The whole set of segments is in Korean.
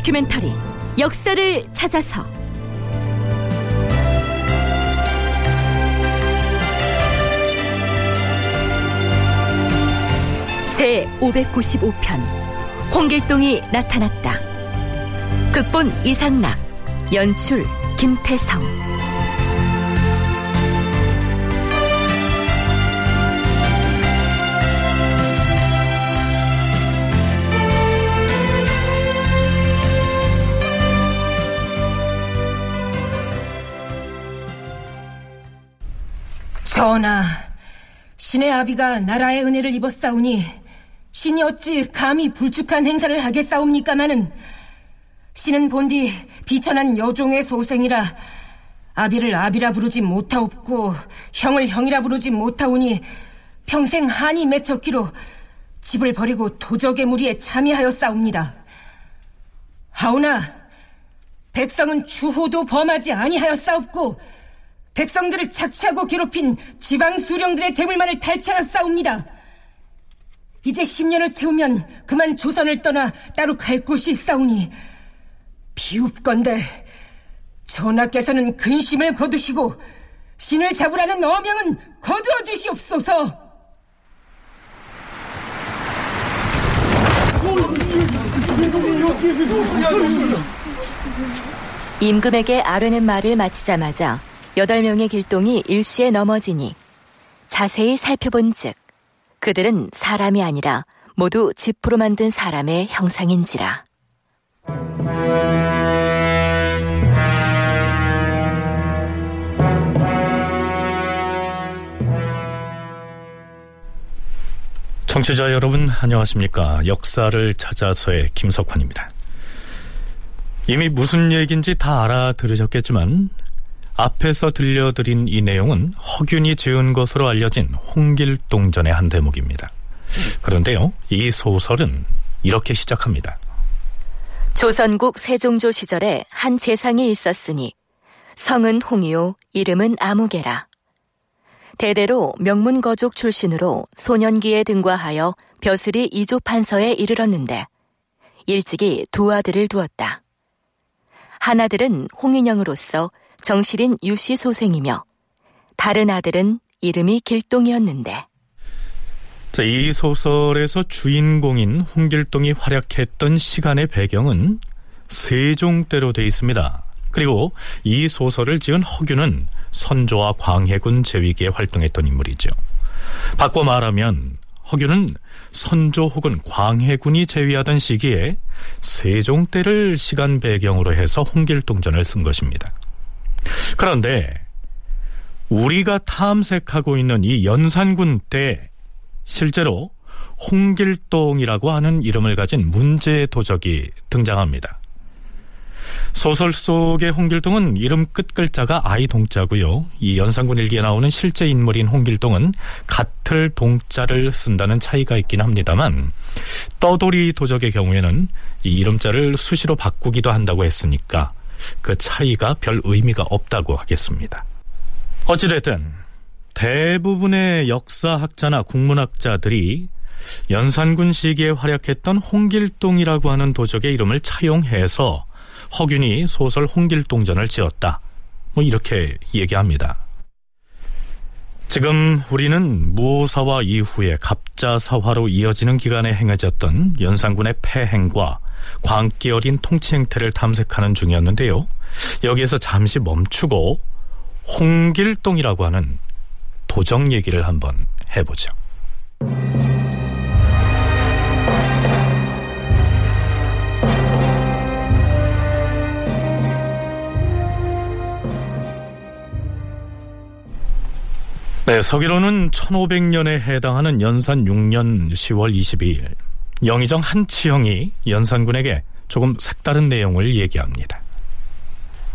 다큐멘터리 역사를 찾아서 제 595편 홍길동이 나타났다. 극본 이상락, 연출 김태성. 전하, 신의 아비가 나라의 은혜를 입었사오니 신이 어찌 감히 불축한 행사를 하겠사옵니까마는 신은 본디 비천한 여종의 소생이라 아비를 아비라 부르지 못하옵고 형을 형이라 부르지 못하오니 평생 한이 맺혔기로 집을 버리고 도적의 무리에 참여하였사옵니다. 하오나 백성은 추호도 범하지 아니하였사옵고 백성들을 착취하고 괴롭힌 지방 수령들의 재물만을 탈취하였사옵니다. 이제 10년을 채우면 그만 조선을 떠나 따로 갈 곳이 있사오니 비웁건대 전하께서는 근심을 거두시고 신을 잡으라는 어명은 거두어 주시옵소서. 임금에게 아뢰는 말을 마치자마자 여덟 명의 길동이 일시에 넘어지니 자세히 살펴본 즉 그들은 사람이 아니라 모두 지프로 만든 사람의 형상인지라. 청취자 여러분 안녕하십니까 역사를 찾아서의 김석환입니다 이미 무슨 얘기인지 다 알아들으셨겠지만 앞에서 들려드린 이 내용은 허균이 지은 것으로 알려진 홍길동전의 한 대목입니다 그런데요 이 소설은 이렇게 시작합니다 조선국 세종조 시절에 한 재상이 있었으니 성은 홍이요 이름은 아무개라. 대대로 명문 거족 출신으로 소년기에 등과하여 벼슬이 이조 판서에 이르렀는데 일찍이 두 아들을 두었다. 한 아들은 홍인영으로서 정실인 유씨 소생이며 다른 아들은 이름이 길동이었는데 자, 이 소설에서 주인공인 홍길동이 활약했던 시간의 배경은 세종 때로 돼 있습니다. 그리고 이 소설을 지은 허균은 선조와 광해군 제위기에 활동했던 인물이죠. 바꿔 말하면 허균은 선조 혹은 광해군이 제위하던 시기에 세종 때를 시간 배경으로 해서 홍길동전을 쓴 것입니다. 그런데 우리가 탐색하고 있는 이 연산군 때 실제로 홍길동이라고 하는 이름을 가진 문제 도적이 등장합니다. 소설 속의 홍길동은 이름 끝 글자가 아이 동자고요. 이 연산군 일기에 나오는 실제 인물인 홍길동은 같을 동자를 쓴다는 차이가 있긴 합니다만 떠돌이 도적의 경우에는 이 이름자를 수시로 바꾸기도 한다고 했으니까 그 차이가 별 의미가 없다고 하겠습니다. 어찌됐든 대부분의 역사학자나 국문학자들이 연산군 시기에 활약했던 홍길동이라고 하는 도적의 이름을 차용해서 허균이 소설 홍길동전을 지었다. 뭐 이렇게 얘기합니다. 지금 우리는 무오사와 이후에 갑자사화로 이어지는 기간에 행해졌던 연산군의 폐행과 광기 어린 통치 행태를 탐색하는 중이었는데요. 여기에서 잠시 멈추고 홍길동이라고 하는 도적 얘기를 한번 해보죠. 네, 서기로는 1500년에 해당하는 연산 6년 10월 22일 영의정 한치형이 연산군에게 조금 색다른 내용을 얘기합니다.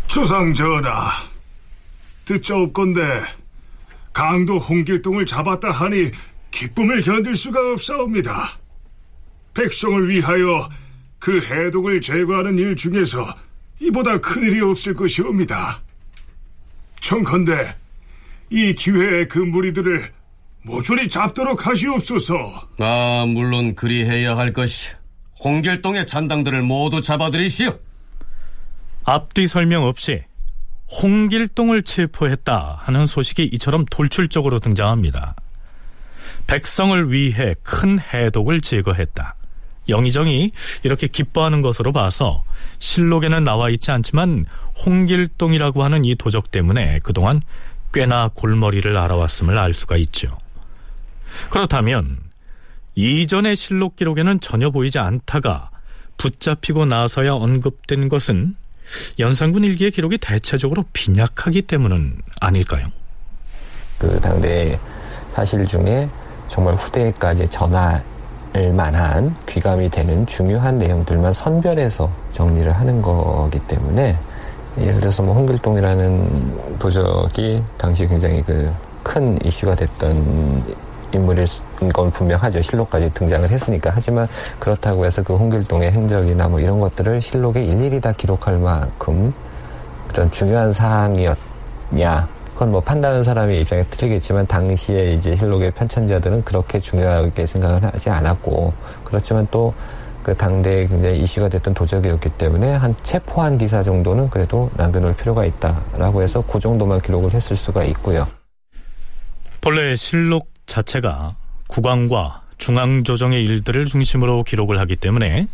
주상 전하, 듣자옵건대 강도 홍길동을 잡았다 하니 기쁨을 견딜 수가 없사옵니다. 백성을 위하여 그 해독을 제거하는 일 중에서 이보다 큰일이 없을 것이옵니다. 청컨대 이 기회에 그 무리들을 모조리 잡도록 하시옵소서. 아, 물론 그리해야 할 것이 홍길동의 잔당들을 모두 잡아들이시오. 앞뒤 설명 없이 홍길동을 체포했다 하는 소식이 이처럼 돌출적으로 등장합니다. 백성을 위해 큰 해독을 제거했다. 영의정이 이렇게 기뻐하는 것으로 봐서 실록에는 나와 있지 않지만 홍길동이라고 하는 이 도적 때문에 그동안 꽤나 골머리를 알아왔음을 알 수가 있죠. 그렇다면 이전의 실록 기록에는 전혀 보이지 않다가 붙잡히고 나서야 언급된 것은 연산군 일기의 기록이 대체적으로 빈약하기 때문은 아닐까요? 그 당대 사실 중에 정말 후대까지 전할 만한 귀감이 되는 중요한 내용들만 선별해서 정리를 하는 거기 때문에 예를 들어서 뭐 홍길동이라는 도적이 당시 굉장히 그 큰 이슈가 됐던 인물일 건 분명하죠. 실록까지 등장을 했으니까. 하지만 그렇다고 해서 그 홍길동의 행적이나 뭐 이런 것들을 실록에 일일이 다 기록할 만큼 그런 중요한 사항이었냐. 그건 뭐 판단하는 사람의 입장에 틀리겠지만 당시에 이제 실록의 편찬자들은 그렇게 중요하게 생각을 하지 않았고 그렇지만 또 그 당대에 굉장히 이슈가 됐던 도적이었기 때문에 한 체포한 기사 정도는 그래도 남겨놓을 필요가 있다라고 해서 그 정도만 기록을 했을 수가 있고요. 본래 실록 자체가 국왕과 중앙조정의 일들을 중심으로 기록을 하기 때문에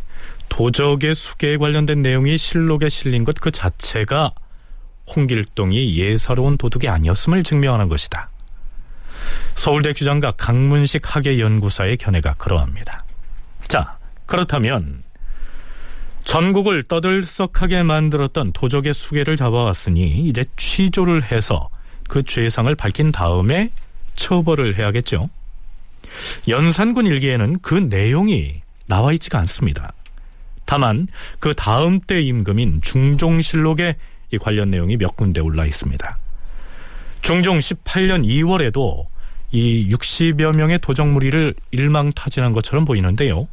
도적의 수계에 관련된 내용이 실록에 실린 것 그 자체가 홍길동이 예사로운 도둑이 아니었음을 증명하는 것이다. 서울대 규장과 강문식 학예연구사의 견해가 그러합니다. 자, 그렇다면 전국을 떠들썩하게 만들었던 도적의 수계를 잡아왔으니 이제 취조를 해서 그 죄상을 밝힌 다음에 처벌을 해야겠죠. 연산군 일기에는 그 내용이 나와 있지가 않습니다. 다만 그 다음 때 임금인 중종실록에 이 관련 내용이 몇 군데 올라 있습니다. 중종 18년 2월에도 이 60여 명의 도적 무리를 일망타진한 것처럼 보이는데요.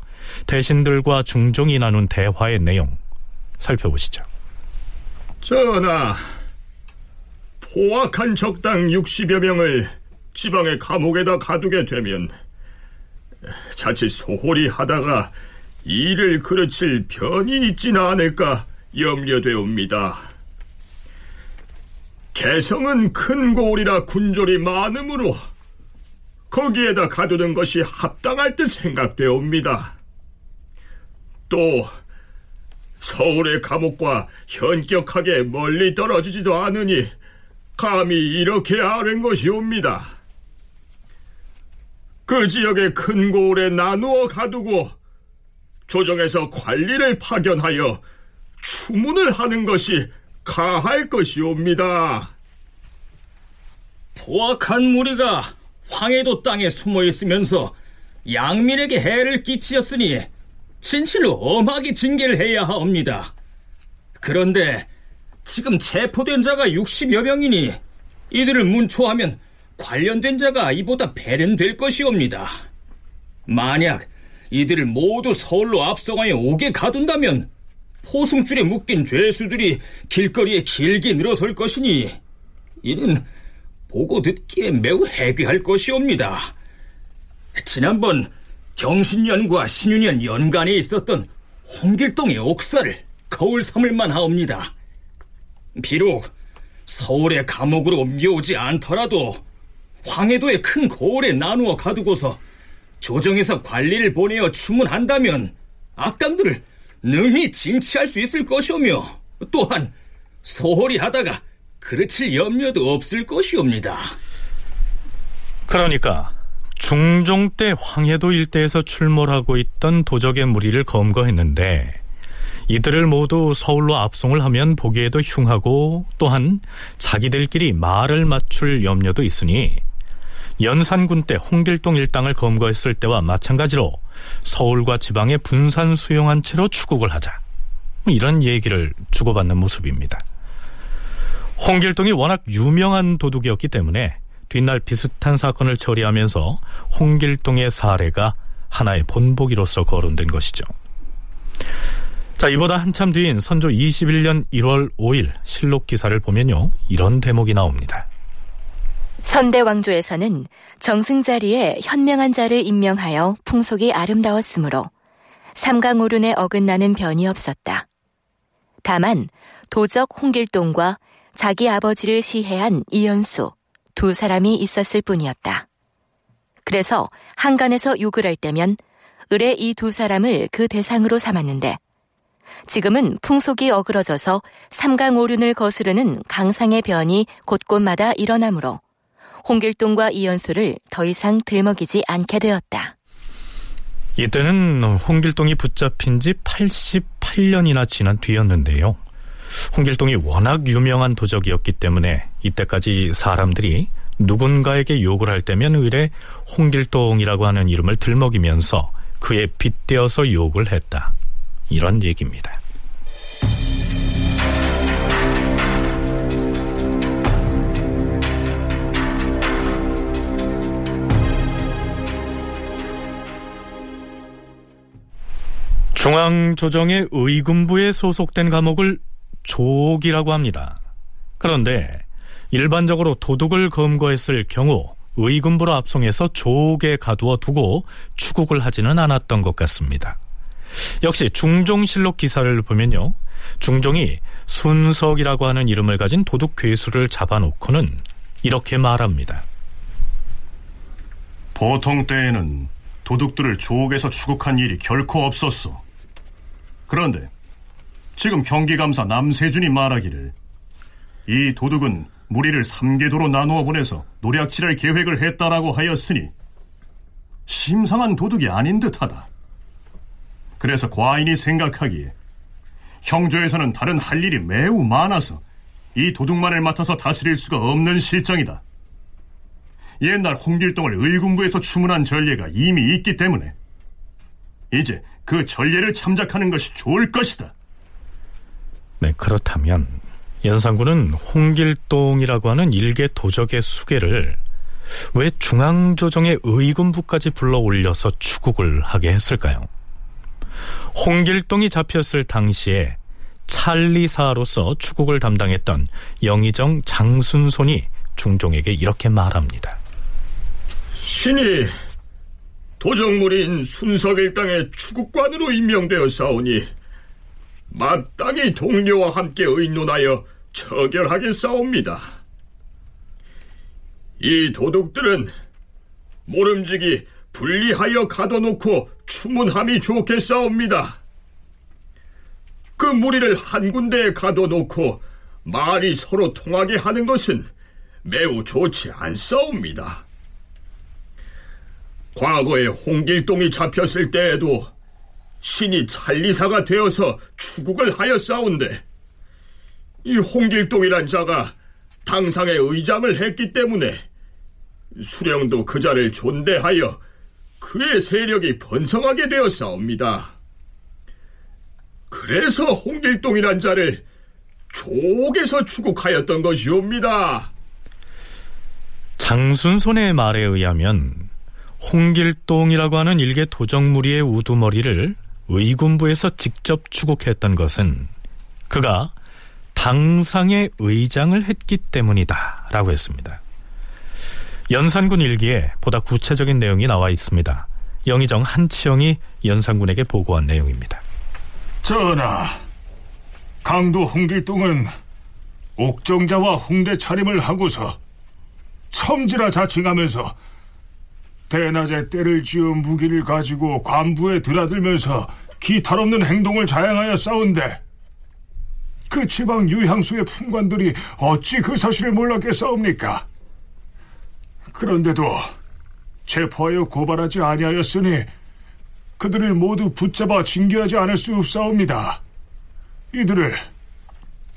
대신들과 중종이 나눈 대화의 내용 살펴보시죠. 전하, 포악한 적당 60여 명을 지방의 감옥에다 가두게 되면 자칫 소홀히 하다가 일을 그르칠 편이 있지는 않을까 염려되옵니다. 개성은 큰 고을이라 군졸이 많으므로 거기에다 가두는 것이 합당할 듯 생각되옵니다. 또 서울의 감옥과 현격하게 멀리 떨어지지도 않으니 감히 이렇게 아랜 것이옵니다. 그 지역의 큰 고을에 나누어 가두고 조정에서 관리를 파견하여 추문을 하는 것이 가할 것이옵니다. 포악한 무리가 황해도 땅에 숨어 있으면서 양민에게 해를 끼치었으니 진실로 엄하게 징계를 해야 하옵니다. 그런데 지금 체포된 자가 60여 명이니 이들을 문초하면 관련된 자가 이보다 배는 될 것이옵니다. 만약 이들을 모두 서울로 압송하여 오게 가둔다면 포승줄에 묶인 죄수들이 길거리에 길게 늘어설 것이니 이는 보고 듣기에 매우 해비할 것이옵니다. 지난번 경신년과 신유년 연간에 있었던 홍길동의 옥사를 거울 삼을만 하옵니다. 비록 서울의 감옥으로 옮겨오지 않더라도 황해도의 큰 고을에 나누어 가두고서 조정에서 관리를 보내어 추문한다면 악당들을 능히 징치할 수 있을 것이오며 또한 소홀히 하다가 그르칠 염려도 없을 것이옵니다. 그러니까 중종 때 황해도 일대에서 출몰하고 있던 도적의 무리를 검거했는데 이들을 모두 서울로 압송을 하면 보기에도 흉하고 또한 자기들끼리 말을 맞출 염려도 있으니 연산군 때 홍길동 일당을 검거했을 때와 마찬가지로 서울과 지방에 분산 수용한 채로 추국을 하자. 뭐 이런 얘기를 주고받는 모습입니다. 홍길동이 워낙 유명한 도둑이었기 때문에 뒷날 비슷한 사건을 처리하면서 홍길동의 사례가 하나의 본보기로서 거론된 것이죠. 자, 이보다 한참 뒤인 선조 21년 1월 5일 실록 기사를 보면요. 이런 대목이 나옵니다. 선대왕조에서는 정승 자리에 현명한 자를 임명하여 풍속이 아름다웠으므로 삼강오륜에 어긋나는 변이 없었다. 다만 도적 홍길동과 자기 아버지를 시해한 이연수 두 사람이 있었을 뿐이었다. 그래서 한간에서 욕을 할 때면 을의 이 두 사람을 그 대상으로 삼았는데 지금은 풍속이 어그러져서 삼강오륜을 거스르는 강상의 변이 곳곳마다 일어나므로 홍길동과 이연수를 더 이상 들먹이지 않게 되었다. 이때는 홍길동이 붙잡힌 지 88년이나 지난 뒤였는데요. 홍길동이 워낙 유명한 도적이었기 때문에 이때까지 사람들이 누군가에게 욕을 할 때면 의뢰 홍길동이라고 하는 이름을 들먹이면서 그에 빗대어서 욕을 했다. 이런 얘기입니다. 중앙조정의 의군부에 소속된 과목을 조옥이라고 합니다. 그런데 일반적으로 도둑을 검거했을 경우 의군부로 압송해서 조옥에 가두어 두고 추국을 하지는 않았던 것 같습니다. 역시 중종실록 기사를 보면요. 중종이 순석이라고 하는 이름을 가진 도둑 괴수를 잡아놓고는 이렇게 말합니다. 보통 때에는 도둑들을 조옥에서 추국한 일이 결코 없었어. 그런데 지금 경기감사 남세준이 말하기를 이 도둑은 무리를 삼계도로 나누어 보내서 노략질할 계획을 했다라고 하였으니 심상한 도둑이 아닌 듯하다. 그래서 과인이 생각하기에 형조에서는 다른 할 일이 매우 많아서 이 도둑만을 맡아서 다스릴 수가 없는 실정이다. 옛날 홍길동을 의군부에서 추문한 전례가 이미 있기 때문에 이제 그 전례를 참작하는 것이 좋을 것이다. 네, 그렇다면 연산군은 홍길동이라고 하는 일개 도적의 수계를 왜 중앙조정의 의군부까지 불러 올려서 추국을 하게 했을까요? 홍길동이 잡혔을 당시에 찰리사로서 추국을 담당했던 영의정 장순손이 중종에게 이렇게 말합니다. 신이 도적물인 순석일당의 추국관으로 임명되어 싸우니 마땅히 동료와 함께 의논하여 처결하게 싸웁니다. 이 도둑들은 모름지기 분리하여 가둬놓고 추문함이 좋게 싸웁니다. 그 무리를 한 군데에 가둬놓고 말이 서로 통하게 하는 것은 매우 좋지 않사옵니다. 과거에 홍길동이 잡혔을 때에도 신이 찰리사가 되어서 추국을 하여 싸운데 이 홍길동이란 자가 당상의 의장을 했기 때문에 수령도 그 자를 존대하여 그의 세력이 번성하게 되어 싸웁니다. 그래서 홍길동이란 자를 족에서 추국하였던 것이옵니다. 장순손의 말에 의하면 홍길동이라고 하는 일개 도적무리의 우두머리를 의군부에서 직접 추국했던 것은 그가 당상의 의장을 했기 때문이다 라고 했습니다. 연산군 일기에 보다 구체적인 내용이 나와 있습니다. 영의정 한치영이 연산군에게 보고한 내용입니다. 전하, 강도 홍길동은 옥정자와 홍대 차림을 하고서 첨지라 자칭하면서 대낮에 때를 지어 무기를 가지고 관부에 드나들면서 기탈 없는 행동을 자행하여 싸운데 그 지방 유향소의 품관들이 어찌 그 사실을 몰랐겠사옵니까? 그런데도 체포하여 고발하지 아니하였으니 그들을 모두 붙잡아 징계하지 않을 수 없사옵니다. 이들을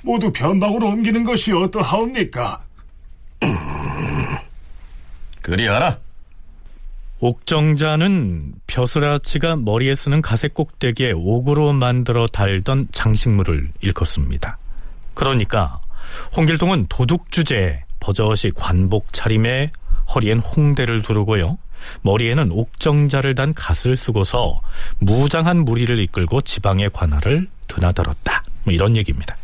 모두 변방으로 옮기는 것이 어떠하옵니까? 그리하라. 옥정자는 벼슬아치가 머리에 쓰는 가색 꼭대기에 옥으로 만들어 달던 장식물을 일컫습니다. 그러니까 홍길동은 도둑 주제에 버젓이 관복 차림에 허리엔 홍대를 두르고요. 머리에는 옥정자를 단 갓을 쓰고서 무장한 무리를 이끌고 지방의 관할을 드나들었다. 뭐 이런 얘기입니다.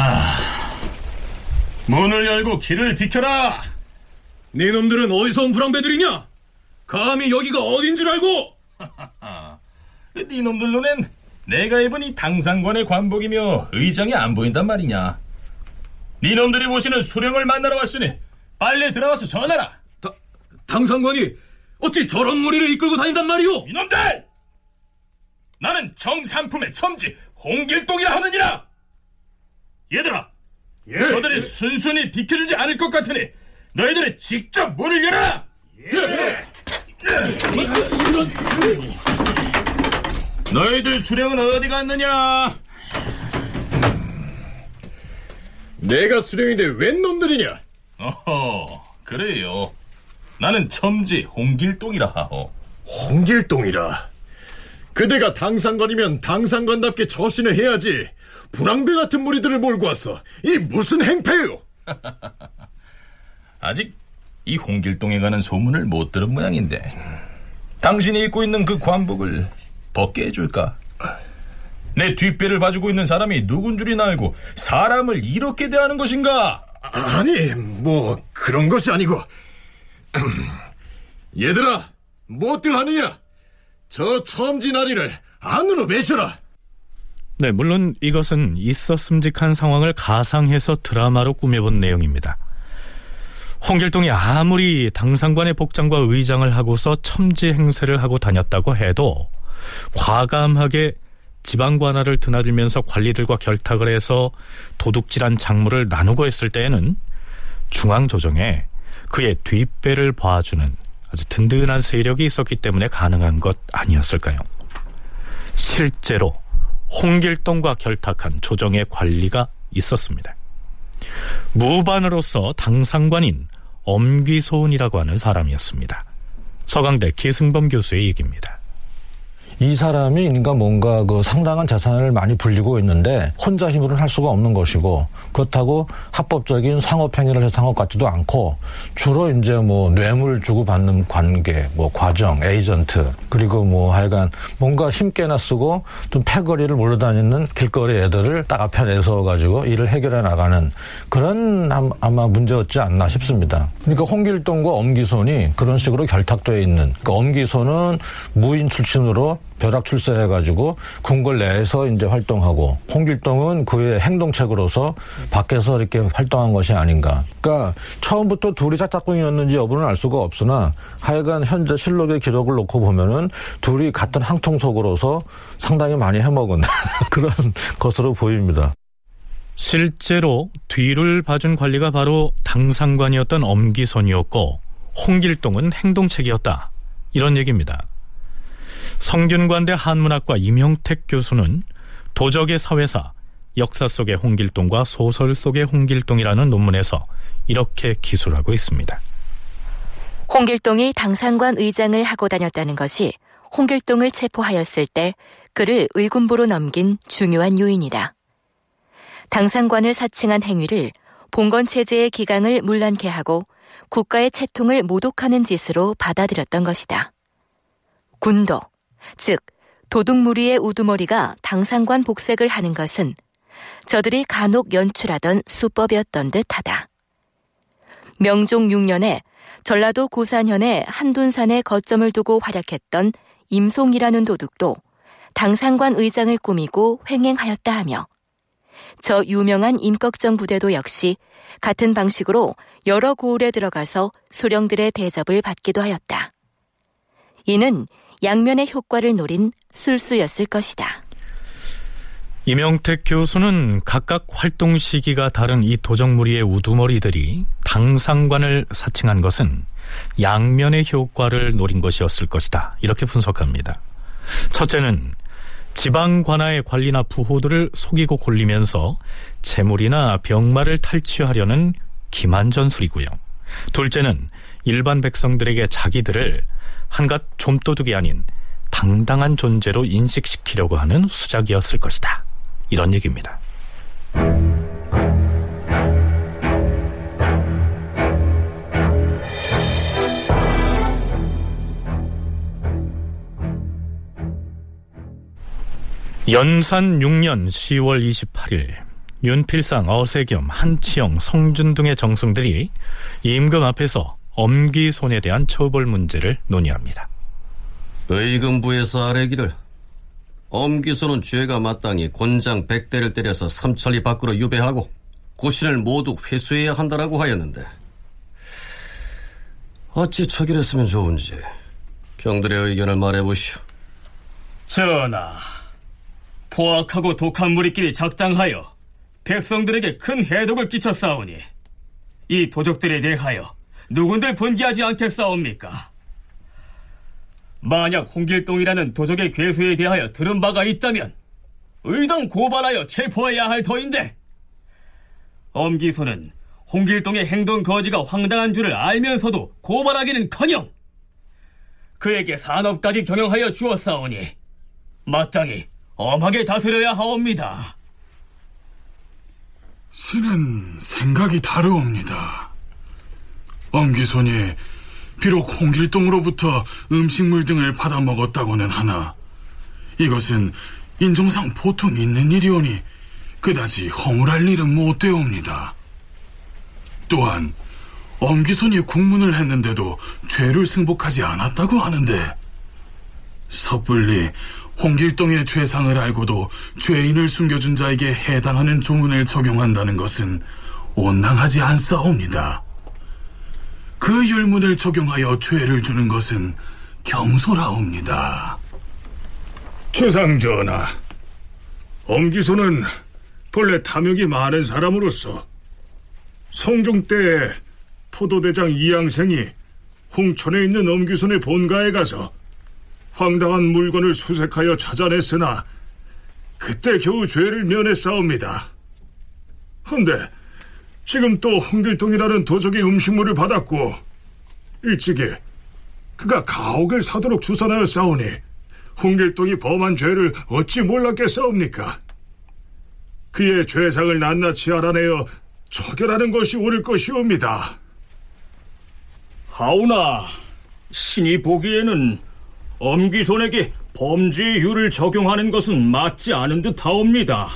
아, 문을 열고 길을 비켜라. 네 놈들은 어디서 온 불황배들이냐? 감히 여기가 어딘 줄 알고? 네 놈들 눈엔 내가 입은 이 당상관의 관복이며 의장이 안 보인단 말이냐. 네 놈들이 모시는 수령을 만나러 왔으니 빨리 들어가서 전하라. 다, 당상관이 어찌 저런 무리를 이끌고 다닌단 말이오? 이놈들! 나는 정삼품의 첨지 홍길동이라 하느니라. 얘들아, 예. 저들이 순순히 비켜주지 않을 것 같으니 너희들이 직접 문을 열어라. 예. 너희들 수령은 어디 갔느냐? 내가 수령인데 웬 놈들이냐? 어허, 그래요. 나는 첨지 홍길동이라 하오. 홍길동이라. 그대가 당상관이면 당상관답게 처신을 해야지. 불황배 같은 무리들을 몰고 왔어. 이 무슨 행패요? 아직 이 홍길동에 관한 소문을 못 들은 모양인데 당신이 입고 있는 그 관복을 벗게 해줄까? 내 뒷배를 봐주고 있는 사람이 누군 줄이나 알고 사람을 이렇게 대하는 것인가? 아니, 뭐 그런 것이 아니고. 얘들아, 뭐들 하느냐? 저 첨지나리를 안으로 매셔라. 네, 물론 이것은 있었음직한 상황을 가상해서 드라마로 꾸며본 내용입니다. 홍길동이 아무리 당상관의 복장과 의장을 하고서 첨지 행세를 하고 다녔다고 해도 과감하게 지방 관할을 드나들면서 관리들과 결탁을 해서 도둑질한 작물을 나누고 했을 때에는 중앙 조정에 그의 뒷배를 봐주는 아주 든든한 세력이 있었기 때문에 가능한 것 아니었을까요? 실제로 홍길동과 결탁한 조정의 관리가 있었습니다. 무반으로서 당상관인 엄귀소은이라고 하는 사람이었습니다. 서강대 기승범 교수의 얘기입니다. 이 사람이 그러니까 뭔가 그 상당한 재산을 많이 불리고 있는데 혼자 힘으로는 할 수가 없는 것이고 그렇다고 합법적인 상업 행위를 해서 상업 같지도 않고 주로 이제 뭐 뇌물 주고 받는 관계, 뭐 과정, 에이전트 그리고 뭐 하여간 뭔가 힘께나 쓰고 좀 패거리를 몰려다니는 길거리 애들을 딱 앞에 내서 가지고 일을 해결해 나가는 그런 아마 문제였지 않나 싶습니다. 그러니까 홍길동과 엄기손이 그런 식으로 결탁되어 있는 그러니까 엄기손은 무인 출신으로 벼락 출세해가지고 궁궐 내에서 이제 활동하고 홍길동은 그의 행동책으로서 밖에서 이렇게 활동한 것이 아닌가. 그러니까 처음부터 둘이 짝짝꿍이었는지 여부는 알 수가 없으나 하여간 현재 실록의 기록을 놓고 보면은 둘이 같은 항통 속으로서 상당히 많이 해먹은 그런 것으로 보입니다. 실제로 뒤를 봐준 관리가 바로 당상관이었던 엄기손이었고 홍길동은 행동책이었다. 이런 얘기입니다. 성균관대 한문학과 임형택 교수는 도적의 사회사, 역사 속의 홍길동과 소설 속의 홍길동이라는 논문에서 이렇게 기술하고 있습니다. 홍길동이 당상관 의장을 하고 다녔다는 것이 홍길동을 체포하였을 때 그를 의군부로 넘긴 중요한 요인이다. 당상관을 사칭한 행위를 봉건 체제의 기강을 문란케 하고 국가의 채통을 모독하는 짓으로 받아들였던 것이다. 군도, 즉 도둑무리의 우두머리가 당상관 복색을 하는 것은 저들이 간혹 연출하던 수법이었던 듯하다. 명종 6년에 전라도 고산현에 한둔산에 거점을 두고 활약했던 임송이라는 도둑도 당상관 의장을 꾸미고 횡행하였다 하며 저 유명한 임꺽정 부대도 역시 같은 방식으로 여러 고을에 들어가서 소령들의 대접을 받기도 하였다. 이는 양면의 효과를 노린 술수였을 것이다. 이명택 교수는 각각 활동 시기가 다른 이 도적무리의 우두머리들이 당상관을 사칭한 것은 양면의 효과를 노린 것이었을 것이다. 이렇게 분석합니다. 첫째는 지방 관아의 관리나 부호들을 속이고 골리면서 재물이나 병마를 탈취하려는 기만 전술이고요. 둘째는 일반 백성들에게 자기들을 한갓 좀도둑이 아닌 당당한 존재로 인식시키려고 하는 수작이었을 것이다. 이런 얘기입니다. 연산 6년 10월 28일 윤필상, 어세겸, 한치영, 성준 등의 정승들이 임금 앞에서 엄기손에 대한 처벌 문제를 논의합니다. 의금부에서 아래기를 엄기손은 죄가 마땅히 곤장 백대를 때려서 삼천리 밖으로 유배하고 고신을 모두 회수해야 한다라고 하였는데 어찌 처결했으면 좋은지 경들의 의견을 말해보시오. 전하, 포악하고 독한 무리끼리 작당하여 백성들에게 큰 해독을 끼쳤사오니 이 도적들에 대하여 누군들 분기하지 않겠사옵니까? 만약 홍길동이라는 도적의 괴수에 대하여 들은 바가 있다면 의당 고발하여 체포해야 할 터인데 엄기소는 홍길동의 행동 거지가 황당한 줄을 알면서도 고발하기는커녕 그에게 산업까지 경영하여 주었사오니 마땅히 엄하게 다스려야 하옵니다. 신은 생각이 다르옵니다. 엄기손이 비록 홍길동으로부터 음식물 등을 받아 먹었다고는 하나 이것은 인종상 보통 있는 일이오니 그다지 허물할 일은 못 되옵니다. 또한 엄기손이 국문을 했는데도 죄를 승복하지 않았다고 하는데 섣불리 홍길동의 죄상을 알고도 죄인을 숨겨준 자에게 해당하는 조문을 적용한다는 것은 온당하지 않사옵니다. 그 율문을 적용하여 죄를 주는 것은 경솔하옵니다. 최상전하, 엄기소는 본래 탐욕이 많은 사람으로서 성종 때 포도대장 이양생이 홍천에 있는 엄기손의 본가에 가서 황당한 물건을 수색하여 찾아냈으나 그때 겨우 죄를 면했사옵니다. 헌데 지금 또 홍길동이라는 도적의 음식물을 받았고 일찍이 그가 가옥을 사도록 주선하여 싸우니 홍길동이 범한 죄를 어찌 몰랐겠사옵니까? 그의 죄상을 낱낱이 알아내어 처결하는 것이 옳을 것이옵니다. 하오나 신이 보기에는 엄기손에게 범죄율을 적용하는 것은 맞지 않은 듯하옵니다.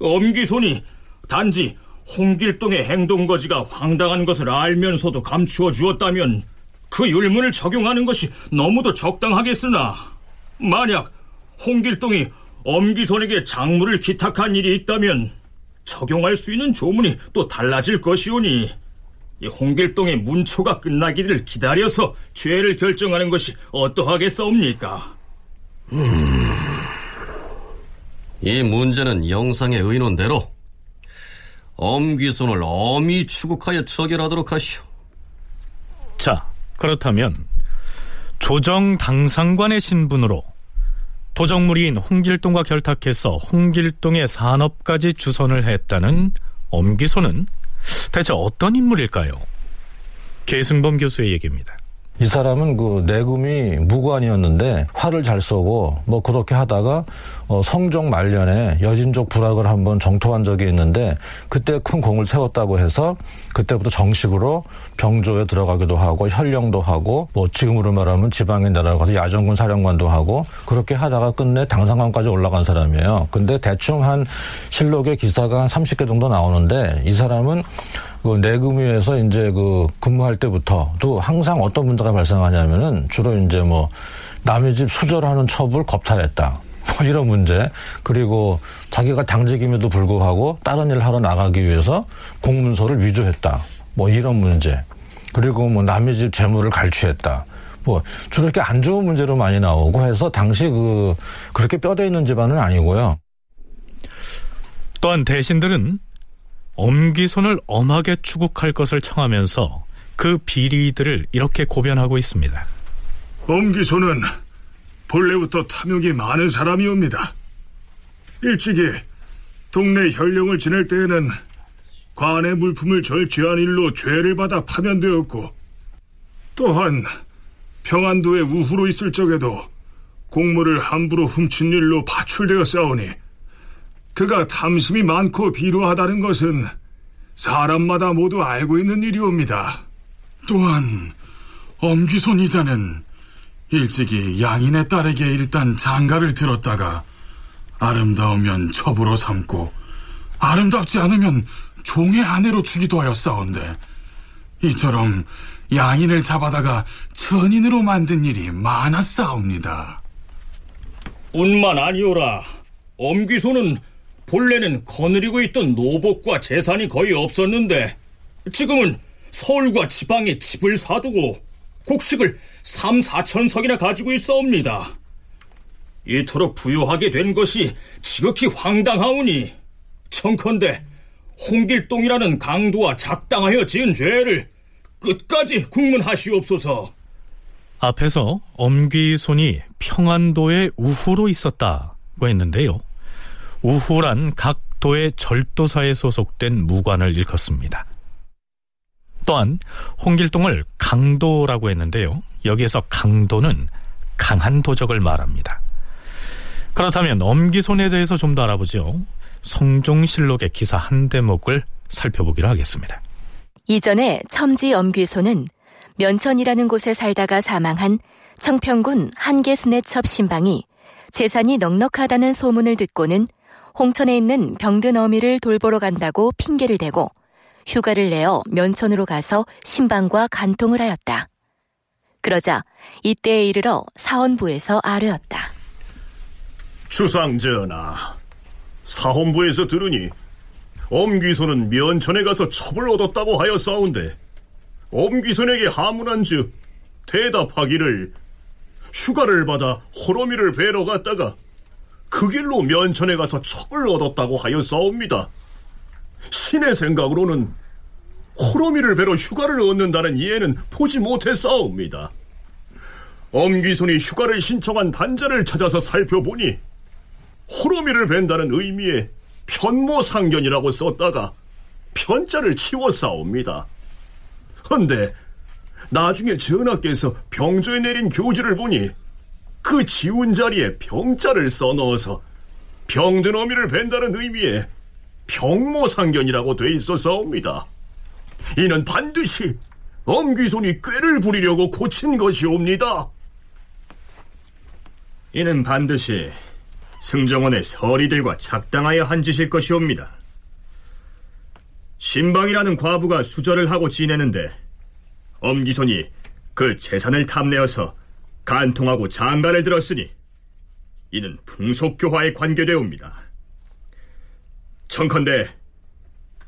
엄기손이 단지 홍길동의 행동거지가 황당한 것을 알면서도 감추어 주었다면 그 율문을 적용하는 것이 너무도 적당하겠으나 만약 홍길동이 엄기손에게 장물을 기탁한 일이 있다면 적용할 수 있는 조문이 또 달라질 것이오니 이 홍길동의 문초가 끝나기를 기다려서 죄를 결정하는 것이 어떠하겠사옵니까? 음, 이 문제는 영상의 의논대로 엄귀손을 엄히 추국하여 처결하도록 하시오. 자, 그렇다면 조정 당상관의 신분으로 도적무리인 홍길동과 결탁해서 홍길동의 산업까지 주선을 했다는 엄기소는 대체 어떤 인물일까요? 계승범 교수의 얘기입니다. 이 사람은 그 내금이 무관이었는데 활을 잘 쏘고 뭐 그렇게 하다가 어 성종 말년에 여진족 부락을 한번 정토한 적이 있는데 그때 큰 공을 세웠다고 해서 그때부터 정식으로 병조에 들어가기도 하고 현령도 하고 뭐 지금으로 말하면 지방에 내려가서 야전군 사령관도 하고 그렇게 하다가 끝내 당상관까지 올라간 사람이에요. 근데 대충 한 실록의 기사가 한 30개 정도 나오는데 이 사람은 그 내금위에서 이제 그 근무할 때부터도 항상 어떤 문제가 발생하냐면은 주로 이제 뭐 남의 집 수절하는 첩을 겁탈했다. 뭐 이런 문제. 그리고 자기가 당직임에도 불구하고 다른 일을 하러 나가기 위해서 공문서를 위조했다. 뭐 이런 문제. 그리고 뭐 남의 집 재물을 갈취했다. 뭐 주로 이렇게 안 좋은 문제로 많이 나오고 해서 당시 그 그렇게 뼈대 있는 집안은 아니고요. 또한 대신들은 엄기손을 엄하게 추국할 것을 청하면서 그 비리들을 이렇게 고변하고 있습니다. 엄기손은 본래부터 탐욕이 많은 사람이옵니다. 일찍이 동네 현령을 지낼 때에는 관의 물품을 절취한 일로 죄를 받아 파면되었고 또한 평안도에 우후로 있을 적에도 곡물을 함부로 훔친 일로 파출되어 싸우니 그가 탐심이 많고 비루하다는 것은 사람마다 모두 알고 있는 일이옵니다. 또한 엄기손 이자는 일찍이 양인의 딸에게 일단 장가를 들었다가 아름다우면 첩으로 삼고 아름답지 않으면 종의 아내로 주기도 하였사온데 이처럼 양인을 잡아다가 천인으로 만든 일이 많았사옵니다. 운만 아니오라. 엄귀소는 본래는 거느리고 있던 노복과 재산이 거의 없었는데 지금은 서울과 지방에 집을 사두고 곡식을 3, 4천석이나 가지고 있어옵니다. 이토록 부유하게 된 것이 지극히 황당하오니 청컨대 홍길동이라는 강도와 작당하여 지은 죄를 끝까지 국문하시옵소서. 앞에서 엄귀손이 평안도의 우후로 있었다고 했는데요. 우후란 각 도의 절도사에 소속된 무관을 일컫습니다. 또한 홍길동을 강도라고 했는데요. 여기에서 강도는 강한 도적을 말합니다. 그렇다면 엄기손에 대해서 좀 더 알아보죠. 성종실록의 기사 한 대목을 살펴보기로 하겠습니다. 이전에 첨지 엄귀소는 면천이라는 곳에 살다가 사망한 청평군 한계순의 첩 신방이 재산이 넉넉하다는 소문을 듣고는 홍천에 있는 병든 어미를 돌보러 간다고 핑계를 대고 휴가를 내어 면천으로 가서 신방과 간통을 하였다. 그러자 이때에 이르러 사원부에서 아뢰었다. 주상전하, 사헌부에서 들으니 엄귀손은 면천에 가서 첩을 얻었다고 하여 싸운데 엄귀손에게 하문한즉 대답하기를 휴가를 받아 호러미를 뵈러 갔다가 그 길로 면천에 가서 첩을 얻었다고 하여 싸웁니다. 신의 생각으로는 호러미를 뵈러 휴가를 얻는다는 이해는 보지 못했사옵니다. 엄귀손이 휴가를 신청한 단자를 찾아서 살펴보니 호러미를 뵌다는 의미의 편모상견이라고 썼다가 편자를 치워 싸웁니다. 헌데 나중에 전하께서 병조에 내린 교지를 보니 그 지운 자리에 병자를 써넣어서 병든 어미를 뵌다는 의미의 병모상견이라고 돼 있어서옵니다. 이는 반드시 엄귀손이 꾀를 부리려고 고친 것이옵니다. 이는 반드시 승정원의 서리들과 작당하여 한 짓일 것이옵니다. 신방이라는 과부가 수절을 하고 지내는데 엄기손이 그 재산을 탐내어서 간통하고 장가를 들었으니 이는 풍속교화에 관계되옵니다. 청컨대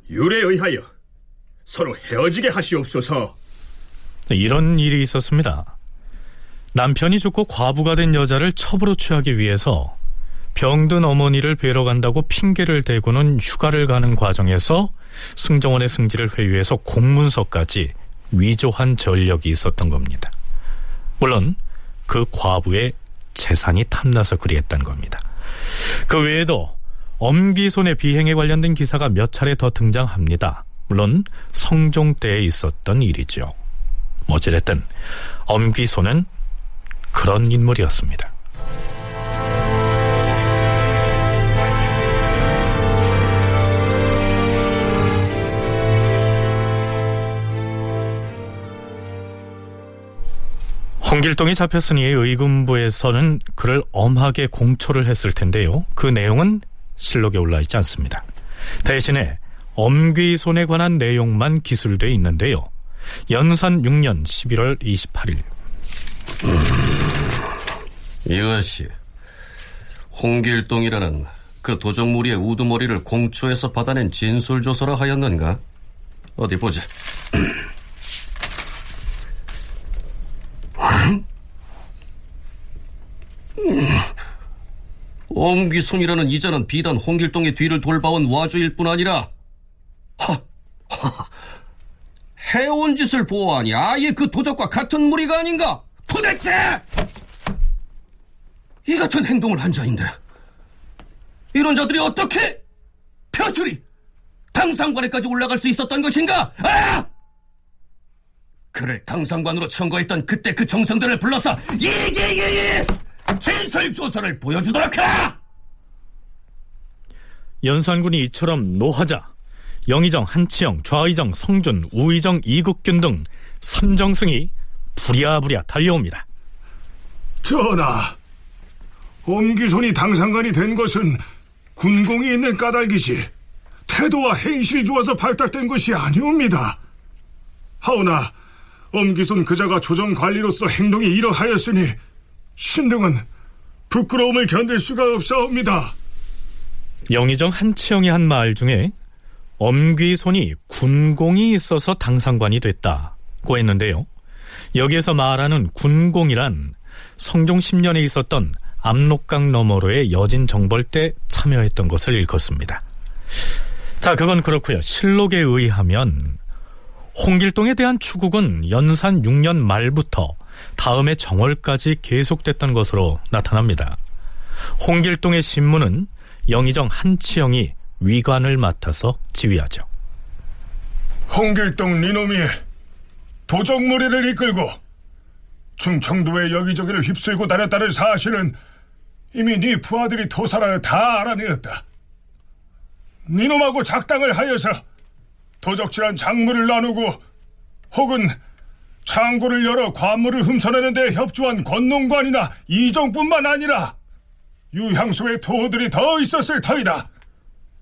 율에 의하여 서로 헤어지게 하시옵소서. 이런 일이 있었습니다. 남편이 죽고 과부가 된 여자를 첩으로 취하기 위해서 병든 어머니를 뵈러 간다고 핑계를 대고는 휴가를 가는 과정에서 승정원의 승지를 회유해서 공문서까지 위조한 전력이 있었던 겁니다. 물론 그 과부의 재산이 탐나서 그리했던 겁니다. 그 외에도 엄기손의 비행에 관련된 기사가 몇 차례 더 등장합니다. 물론 성종 때에 있었던 일이죠. 어찌됐든 엄기손은 그런 인물이었습니다. 홍길동이 잡혔으니 의금부에서는 그를 엄하게 공초를 했을 텐데요. 그 내용은 실록에 올라 있지 않습니다. 대신에 엄귀손에 관한 내용만 기술돼 있는데요. 연산 6년 11월 28일. 이것이 홍길동이라는 그 도적무리의 우두머리를 공초에서 받아낸 진술조서라 하였는가? 어디 보자. 엄귀손이라는 이자는 비단 홍길동의 뒤를 돌봐온 와주일 뿐 아니라 하, 하, 해온 짓을 보아하니 아예 그 도적과 같은 무리가 아닌가? 도대체! 이 같은 행동을 한 자인데 이런 자들이 어떻게 벼슬이 당상관에까지 올라갈 수 있었던 것인가? 아! 그를 당상관으로 청거했던 그때 그 정성들을 불러서 예예예예 진술 조서를 보여주도록 하라. 연산군이 이처럼 노하자 영의정, 한치영, 좌의정, 성준, 우의정, 이국균 등 삼정승이 부랴부랴 달려옵니다. 전하, 엄기손이 당상관이 된 것은 군공이 있는 까닭이지 태도와 행실이 좋아서 발탁된 것이 아니옵니다. 하오나 엄기손 그자가 조정관리로서 행동이 이러하였으니 신등은 부끄러움을 견딜 수가 없사옵니다. 영의정 한치영이 한 말 중에 엄귀손이 군공이 있어서 당상관이 됐다고 했는데요. 여기에서 말하는 군공이란 성종 10년에 있었던 압록강 너머로의 여진 정벌 때 참여했던 것을 일컫습니다. 자, 그건 그렇고요. 실록에 의하면 홍길동에 대한 추국은 연산 6년 말부터 다음해 정월까지 계속됐던 것으로 나타납니다. 홍길동의 신문은 영의정 한치영이 위관을 맡아서 지휘하죠. 홍길동 니놈이 도적무리를 이끌고 충청도의 여기저기를 휩쓸고 다녔다는 사실은 이미 네 부하들이 토살하여 다 알아내었다. 니놈하고 작당을 하여서 도적질한 작물을 나누고 혹은 창고를 열어 관물을 훔쳐내는 데 협조한 권농관이나 이정뿐만 아니라 유향소의 토들이 더 있었을 터이다.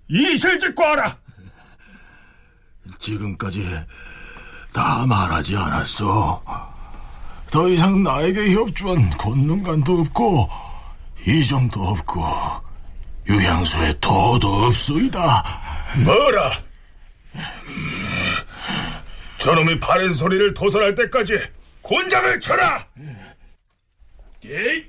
이실직과하라. 지금까지 다 말하지 않았어. 더 이상 나에게 협조한 권능관도 없고 이정도 없고 유향소의 토도 없소이다. 뭐라? 저놈이 바른 소리를 도설할 때까지 곤장을 쳐라! 에이!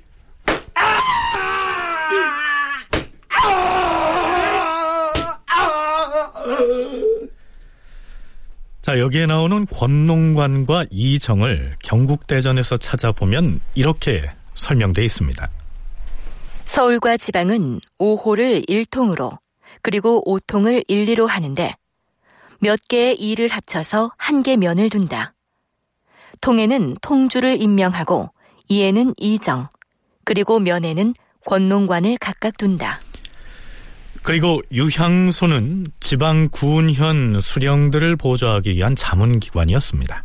자, 여기에 나오는 권농관과 이정을 경국대전에서 찾아보면 이렇게 설명되어 있습니다. 서울과 지방은 5호를 1통으로 그리고 5통을 1, 2로 하는데 몇 개의 이를 합쳐서 한 개 면을 둔다. 통에는 통주를 임명하고 이에는 이정, 그리고 면에는 권농관을 각각 둔다. 그리고 유향소는 지방 군현 수령들을 보조하기 위한 자문기관이었습니다.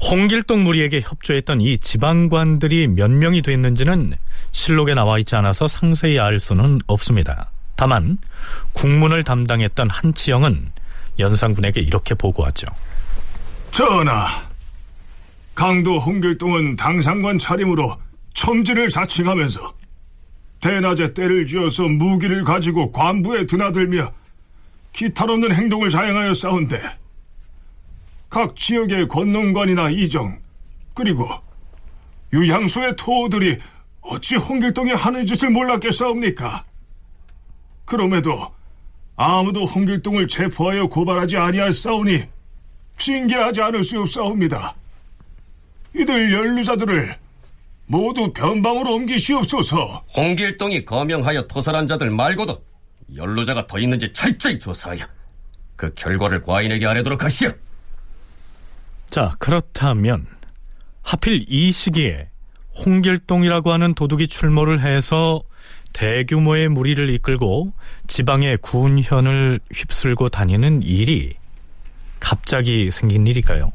홍길동 무리에게 협조했던 이 지방관들이 몇 명이 됐는지는 실록에 나와 있지 않아서 상세히 알 수는 없습니다. 다만 국문을 담당했던 한치영은 연산군에게 이렇게 보고하죠. 전하, 강도 홍길동은 당상관 차림으로 첨지를 자칭하면서 대낮에 때를 쥐어서 무기를 가지고 관부에 드나들며 기탄없는 행동을 자행하여 싸운데 각 지역의 권농관이나 이정 그리고 유향소의 토들이 어찌 홍길동이 하는 짓을 몰랐겠사옵니까? 그럼에도 아무도 홍길동을 체포하여 고발하지 아니하사오니 징계하지 않을 수 없사옵니다. 이들 연루자들을 모두 변방으로 옮기시옵소서. 홍길동이 거명하여 토살한 자들 말고도 연루자가 더 있는지 철저히 조사하여 그 결과를 과인에게 아뢰도록 하시오. 자, 그렇다면 하필 이 시기에 홍길동이라고 하는 도둑이 출몰을 해서 대규모의 무리를 이끌고 지방의 군현을 휩쓸고 다니는 일이 갑자기 생긴 일일까요?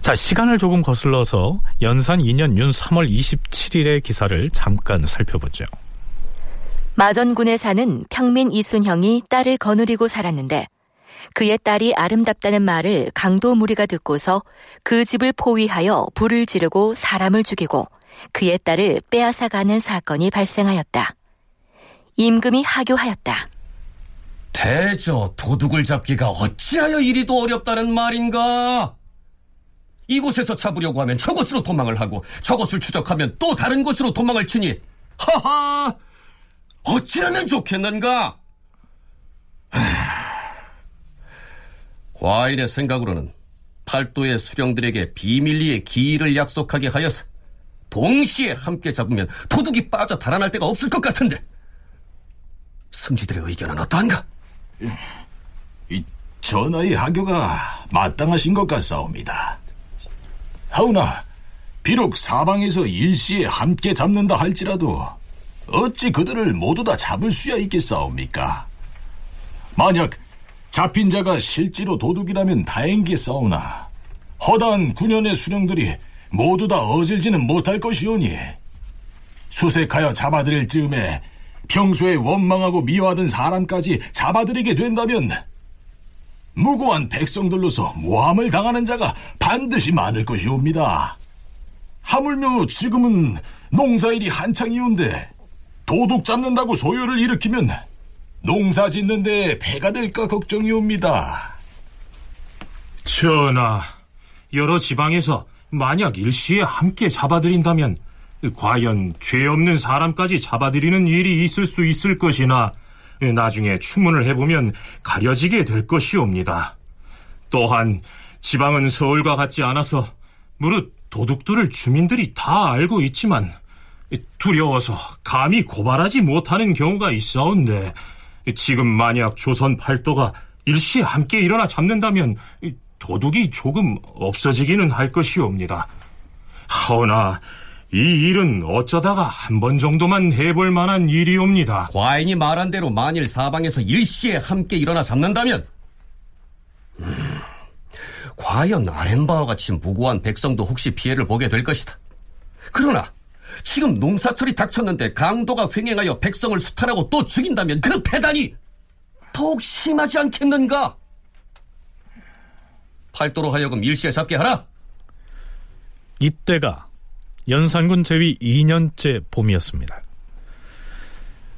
자, 시간을 조금 거슬러서 연산 2년 윤 3월 27일의 기사를 잠깐 살펴보죠. 마전군에 사는 평민 이순형이 딸을 거느리고 살았는데 그의 딸이 아름답다는 말을 강도 무리가 듣고서 그 집을 포위하여 불을 지르고 사람을 죽이고 그의 딸을 빼앗아가는 사건이 발생하였다. 임금이 하교하였다. 대저 도둑을 잡기가 어찌하여 이리도 어렵다는 말인가? 이곳에서 잡으려고 하면 저곳으로 도망을 하고 저곳을 추적하면 또 다른 곳으로 도망을 치니 하하 어찌하면 좋겠는가? 과인의 생각으로는 팔도의 수령들에게 비밀리에 기일을 약속하게 하여서 동시에 함께 잡으면 도둑이 빠져 달아날 데가 없을 것 같은데 승지들의 의견은 어떠한가? 이 전하의 하교가 마땅하신 것 같사옵니다. 하오나 비록 사방에서 일시에 함께 잡는다 할지라도 어찌 그들을 모두 다 잡을 수야 있겠사옵니까? 만약 잡힌 자가 실제로 도둑이라면 다행이겠사오나 허다한 군연의 수령들이 모두 다 어질지는 못할 것이오니 수색하여 잡아들일 즈음에 평소에 원망하고 미워하던 사람까지 잡아들이게 된다면 무고한 백성들로서 모함을 당하는 자가 반드시 많을 것이옵니다. 하물며 지금은 농사일이 한창이온데 도둑 잡는다고 소요를 일으키면 농사 짓는데 배가 될까 걱정이옵니다. 전하, 여러 지방에서 만약 일시에 함께 잡아들인다면 과연 죄 없는 사람까지 잡아들이는 일이 있을 수 있을 것이나 나중에 추문을 해보면 가려지게 될 것이옵니다. 또한 지방은 서울과 같지 않아서 무릇 도둑들을 주민들이 다 알고 있지만 두려워서 감히 고발하지 못하는 경우가 있어온데 지금 만약 조선 팔도가 일시에 함께 일어나 잡는다면 도둑이 조금 없어지기는 할 것이옵니다. 하오나 이 일은 어쩌다가 한 번 정도만 해볼 만한 일이옵니다. 과인이 말한 대로 만일 사방에서 일시에 함께 일어나 잡는다면 음, 과연 아렌바와 같이 무고한 백성도 혹시 피해를 보게 될 것이다. 그러나 지금 농사철이 닥쳤는데 강도가 횡행하여 백성을 수탈하고 또 죽인다면 그 패단이 더욱 심하지 않겠는가? 팔도로 하여금 일시에 잡게 하라. 이때가 연산군 제위 2년째 봄이었습니다.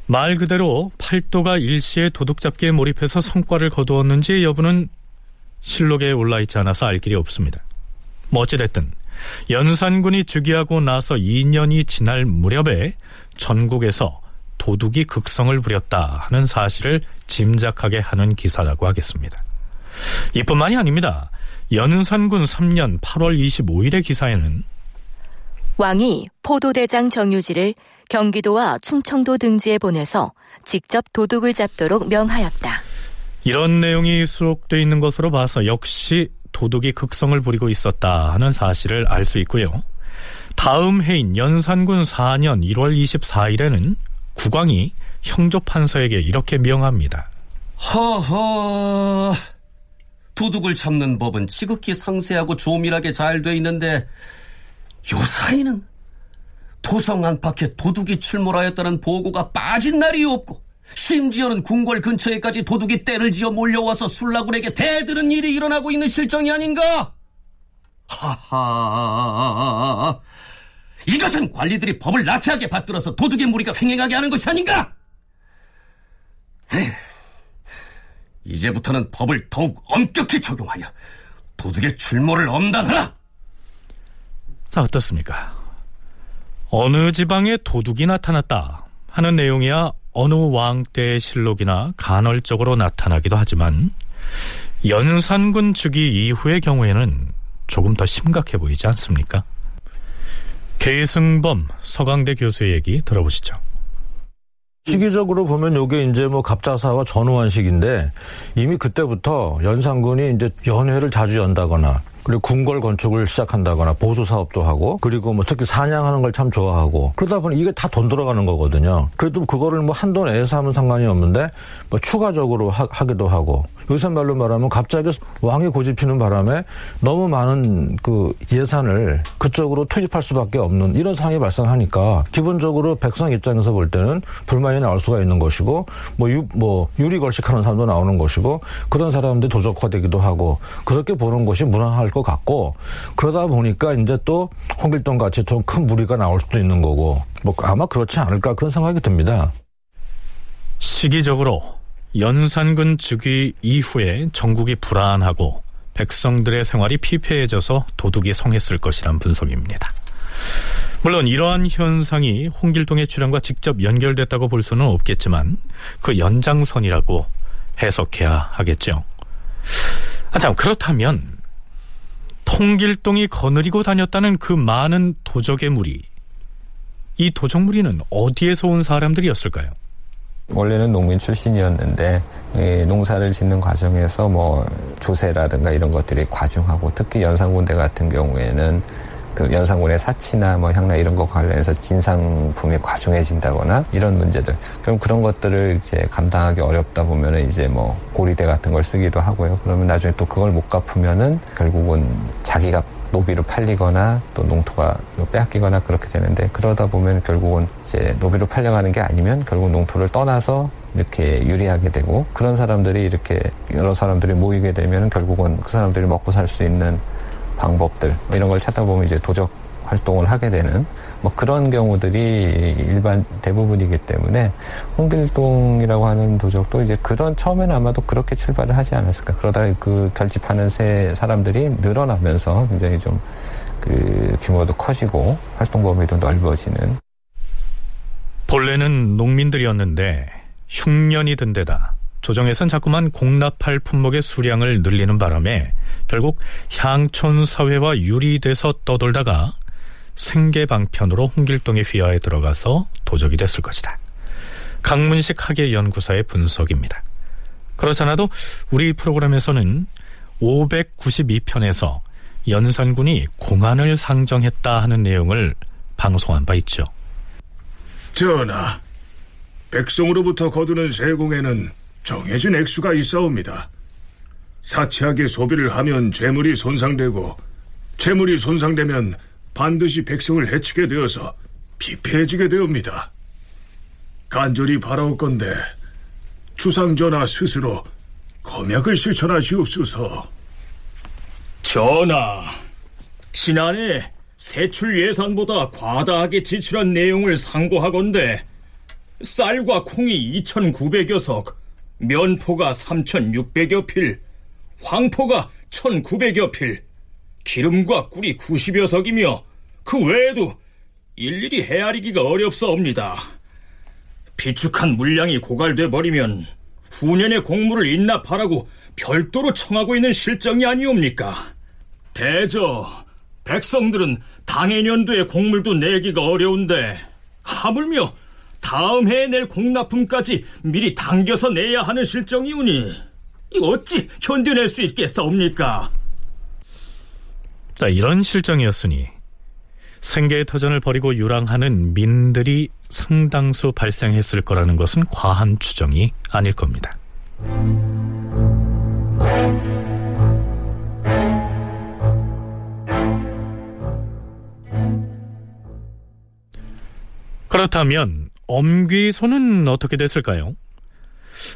말 그대로 팔도가 일시에 도둑잡기에 몰입해서 성과를 거두었는지 여부는 실록에 올라 있지 않아서 알 길이 없습니다. 뭐 어찌됐든 연산군이 즉위하고 나서 2년이 지날 무렵에 전국에서 도둑이 극성을 부렸다 하는 사실을 짐작하게 하는 기사라고 하겠습니다. 이뿐만이 아닙니다. 연산군 3년 8월 25일의 기사에는 왕이 포도대장 정유지를 경기도와 충청도 등지에 보내서 직접 도둑을 잡도록 명하였다. 이런 내용이 수록되어 있는 것으로 봐서 역시 도둑이 극성을 부리고 있었다 하는 사실을 알 수 있고요. 다음 해인 연산군 4년 1월 24일에는 국왕이 형조 판서에게 이렇게 명합니다. 허허 도둑을 잡는 법은 지극히 상세하고 조밀하게 잘 돼 있는데 요사이는 도성 안팎에 도둑이 출몰하였다는 보고가 빠진 날이 없고 심지어는 궁궐 근처에까지 도둑이 때를 지어 몰려와서 술라군에게 대드는 일이 일어나고 있는 실정이 아닌가? 하하 이것은 관리들이 법을 나태하게 받들어서 도둑의 무리가 횡행하게 하는 것이 아닌가? 에휴, 이제부터는 법을 더욱 엄격히 적용하여 도둑의 출몰을 엄단하라! 자, 어떻습니까? 어느 지방에 도둑이 나타났다 하는 내용이야 어느 왕 때의 실록이나 간헐적으로 나타나기도 하지만 연산군 즉위 이후의 경우에는 조금 더 심각해 보이지 않습니까? 계승범 서강대 교수의 얘기 들어보시죠. 시기적으로 보면 요게 이제 뭐 갑자사와 전후환식인데 이미 그때부터 연산군이 이제 연회를 자주 연다거나 그리고 궁궐 건축을 시작한다거나 보수 사업도 하고 그리고 뭐 특히 사냥하는 걸 참 좋아하고 그러다 보니 이게 다 돈 들어가는 거거든요. 그래도 그거를 뭐 한도 내에서 하면 상관이 없는데 뭐 추가적으로 하, 기도 하고 요새 말로 말하면 갑자기 왕이 고집피는 바람에 너무 많은 그 예산을 그쪽으로 투입할 수밖에 없는 이런 상황이 발생하니까 기본적으로 백성 입장에서 볼 때는 불만이 나올 수가 있는 것이고 뭐, 유, 뭐 유리 걸식하는 사람도 나오는 것이고 그런 사람들이 도적화되기도 하고 그렇게 보는 것이 무난할 것 같고 그러다 보니까 이제 또 홍길동 같이 좀 큰 무리가 나올 수도 있는 거고 뭐 아마 그렇지 않을까 그런 생각이 듭니다. 시기적으로 연산군 즉위 이후에 전국이 불안하고 백성들의 생활이 피폐해져서 도둑이 성했을 것이란 분석입니다. 물론 이러한 현상이 홍길동의 출현과 직접 연결됐다고 볼 수는 없겠지만 그 연장선이라고 해석해야 하겠죠. 아, 참, 그렇다면 통길동이 거느리고 다녔다는 그 많은 도적의 무리, 이 도적무리는 어디에서 온 사람들이었을까요? 원래는 농민 출신이었는데 이 농사를 짓는 과정에서 뭐 조세라든가 이런 것들이 과중하고 특히 연산군대 같은 경우에는 그 연산군의 사치나 뭐 향락 이런 거 관련해서 진상품이 과중해진다거나 이런 문제들 그럼 그런 것들을 이제 감당하기 어렵다 보면은 이제 뭐 고리대 같은 걸 쓰기도 하고요. 그러면 나중에 또 그걸 못 갚으면은 결국은 자기가 노비로 팔리거나 또 농토가 빼앗기거나 그렇게 되는데 그러다 보면 결국은 이제 노비로 팔려가는 게 아니면 결국 농토를 떠나서 이렇게 유리하게 되고 그런 사람들이 이렇게 여러 사람들이 모이게 되면 결국은 그 사람들이 먹고 살 수 있는 방법들 뭐 이런 걸 찾다 보면 이제 도적 활동을 하게 되는 뭐 그런 경우들이 일반 대부분이기 때문에 홍길동이라고 하는 도적도 이제 그런 처음에는 아마도 그렇게 출발을 하지 않았을까. 그러다 그 결집하는 새 사람들이 늘어나면서 굉장히 좀 그 규모도 커지고 활동 범위도 넓어지는. 본래는 농민들이었는데 흉년이 든 데다 조정에선 자꾸만 공납할 품목의 수량을 늘리는 바람에 결국 향촌 사회와 유리돼서 떠돌다가 생계 방편으로 홍길동의 휘하에 들어가서 도적이 됐을 것이다. 강문식 학예 연구사의 분석입니다. 그렇잖아도 우리 프로그램에서는 592편에서 연산군이 공안을 상정했다 하는 내용을 방송한 바 있죠. 전하, 백성으로부터 거두는 세공에는 정해진 액수가 있사옵니다. 사치하게 소비를 하면 재물이 손상되고 재물이 손상되면 반드시 백성을 해치게 되어서 피폐해지게 되옵니다. 간절히 바라올 건데 주상전하 스스로 검약을 실천하시옵소서. 전하, 지난해 세출 예산보다 과다하게 지출한 내용을 상고하건대 쌀과 콩이 2,900여 석, 면포가 3,600여 필, 황포가 1,900여 필, 기름과 꿀이 90여 석이며 그 외에도 일일이 헤아리기가 어렵사옵니다. 비축한 물량이 고갈돼 버리면 후년의 공물을 인납하라고 별도로 청하고 있는 실정이 아니옵니까? 대저, 백성들은 당해 년도의 공물도 내기가 어려운데 하물며 다음 해에 낼 공납품까지 미리 당겨서 내야 하는 실정이오니 어찌 견뎌낼 수 있겠사옵니까? 자, 이런 실정이었으니 생계의 터전을 벌이고 유랑하는 민들이 상당수 발생했을 거라는 것은 과한 추정이 아닐 겁니다. 그렇다면 엄귀손은 어떻게 됐을까요?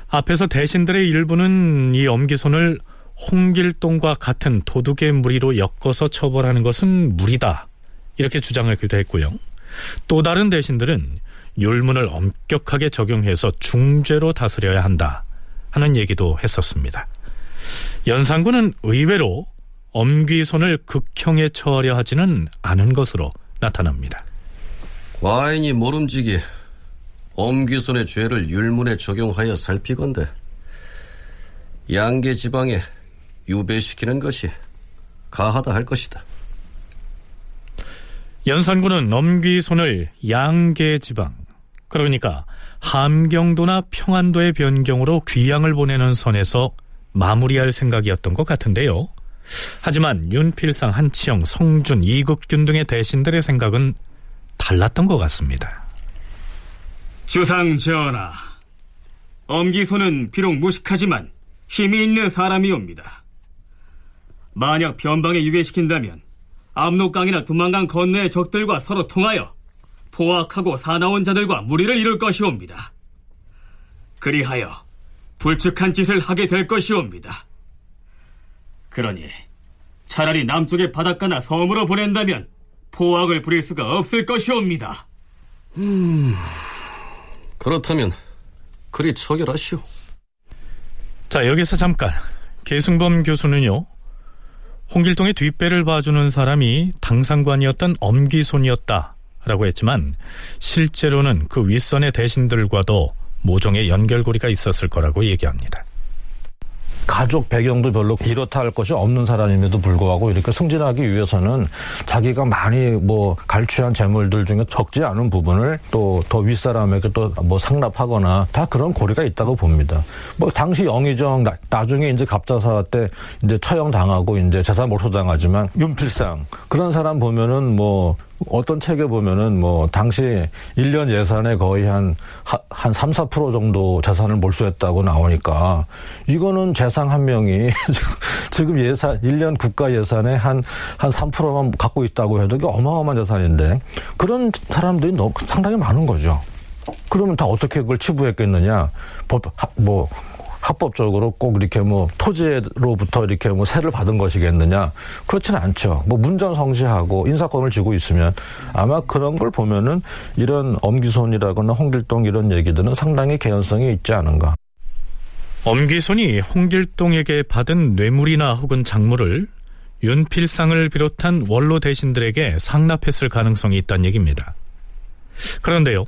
앞에서 대신들의 일부는 이 엄기손을 홍길동과 같은 도둑의 무리로 엮어서 처벌하는 것은 무리다. 이렇게 주장하기도 했고요. 또 다른 대신들은 율문을 엄격하게 적용해서 중죄로 다스려야 한다. 하는 얘기도 했었습니다. 연산군은 의외로 엄귀손을 극형에 처하려 하지는 않은 것으로 나타납니다. 과인이 모름지기 엄귀손의 죄를 율문에 적용하여 살피건대 양계 지방에 유배시키는 것이 가하다 할 것이다. 연산군은 엄귀손을 양계 지방 그러니까 함경도나 평안도의 변경으로 귀양을 보내는 선에서 마무리할 생각이었던 것 같은데요. 하지만 윤필상, 한치영, 성준, 이국균 등의 대신들의 생각은 달랐던 것 같습니다. 주상 전하, 엄기소는 비록 무식하지만 힘이 있는 사람이옵니다. 만약 변방에 유배시킨다면 압록강이나 두만강 건너의 적들과 서로 통하여 포악하고 사나운 자들과 무리를 이룰 것이옵니다. 그리하여 불측한 짓을 하게 될 것이옵니다. 그러니 차라리 남쪽의 바닷가나 섬으로 보낸다면 포악을 부릴 수가 없을 것이옵니다. 음, 그렇다면 그리 처결하시오. 자, 여기서 잠깐. 계승범 교수는요, 홍길동의 뒷배를 봐주는 사람이 당상관이었던 엄기손이었다. 라고 했지만, 실제로는 그 윗선의 대신들과도 모종의 연결고리가 있었을 거라고 얘기합니다. 가족 배경도 별로 이렇다 할 것이 없는 사람임에도 불구하고 이렇게 승진하기 위해서는 자기가 많이 뭐 갈취한 재물들 중에 적지 않은 부분을 또 더 윗사람에게 또 뭐 상납하거나 다 그런 고리가 있다고 봅니다. 뭐 당시 영의정 나, 나중에 이제 갑자사 때 이제 처형 당하고 이제 재산 몰소 당하지만 윤필상 그런 사람 보면은 뭐 어떤 책에 보면은 뭐 당시 1년 예산에 거의 한, 한 3, 4% 정도 재산을 몰수했다고 나오니까 이거는 재상 한 명이 지금 예산, 1년 국가 예산에 한, 한 3%만 갖고 있다고 해도 이게 어마어마한 재산인데 그런 사람들이 너무 상당히 많은 거죠. 그러면 다 어떻게 그걸 치부했겠느냐. 법, 뭐, 합법적으로 꼭 이렇게 뭐 토지로부터 이렇게 뭐 세를 받은 것이겠느냐 그렇지는 않죠. 뭐 문전성시하고 인사권을 쥐고 있으면 아마 그런 걸 보면은 이런 엄기손이라거나 홍길동 이런 얘기들은 상당히 개연성이 있지 않은가. 엄기손이 홍길동에게 받은 뇌물이나 혹은 작물을 윤필상을 비롯한 원로 대신들에게 상납했을 가능성이 있다는 얘기입니다. 그런데요.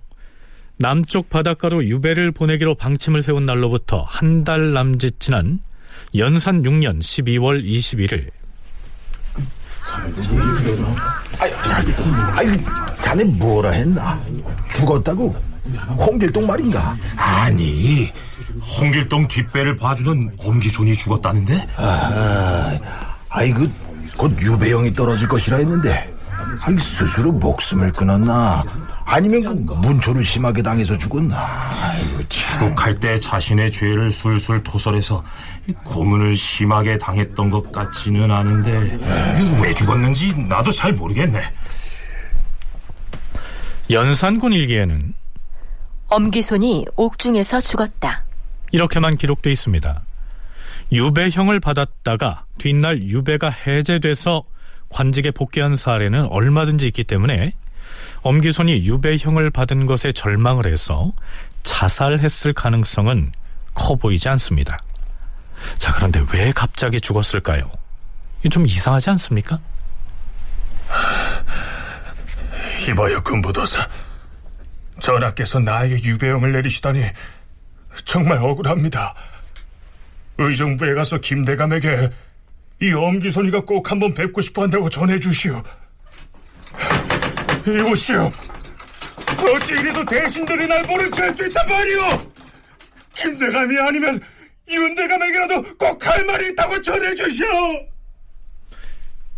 남쪽 바닷가로 유배를 보내기로 방침을 세운 날로부터 한 달 남짓 지난 연산 6년 12월 21일 아유, 아유, 자네 뭐라 했나? 죽었다고? 홍길동 말인가? 아니, 홍길동 뒷배를 봐주는 엄기손이 죽었다는데? 아, 아이 그, 곧 유배형이 떨어질 것이라 했는데 스스로 목숨을 끊었나? 아니면 그 문초를 심하게 당해서 죽었나? 아이고, 추국할 때 자신의 죄를 술술 토설해서 고문을 심하게 당했던 것 같지는 않은데 왜 죽었는지 나도 잘 모르겠네. 연산군 일기에는 엄기손이 옥중에서 죽었다. 이렇게만 기록돼 있습니다. 유배형을 받았다가 뒷날 유배가 해제돼서 관직에 복귀한 사례는 얼마든지 있기 때문에 엄기손이 유배형을 받은 것에 절망을 해서 자살했을 가능성은 커 보이지 않습니다. 자, 그런데 왜 갑자기 죽었을까요? 좀 이상하지 않습니까? 이봐요, 금부도사. 전하께서 나에게 유배형을 내리시다니 정말 억울합니다. 의정부에 가서 김대감에게 이 엄기손이가 꼭 한번 뵙고 싶어 한다고 전해주시오. 이보시오. 어찌 이래도 대신들이 날 모른 척할수 있단 말이오. 김대감이 아니면 윤대감에게라도 꼭 할 말이 있다고 전해주시오.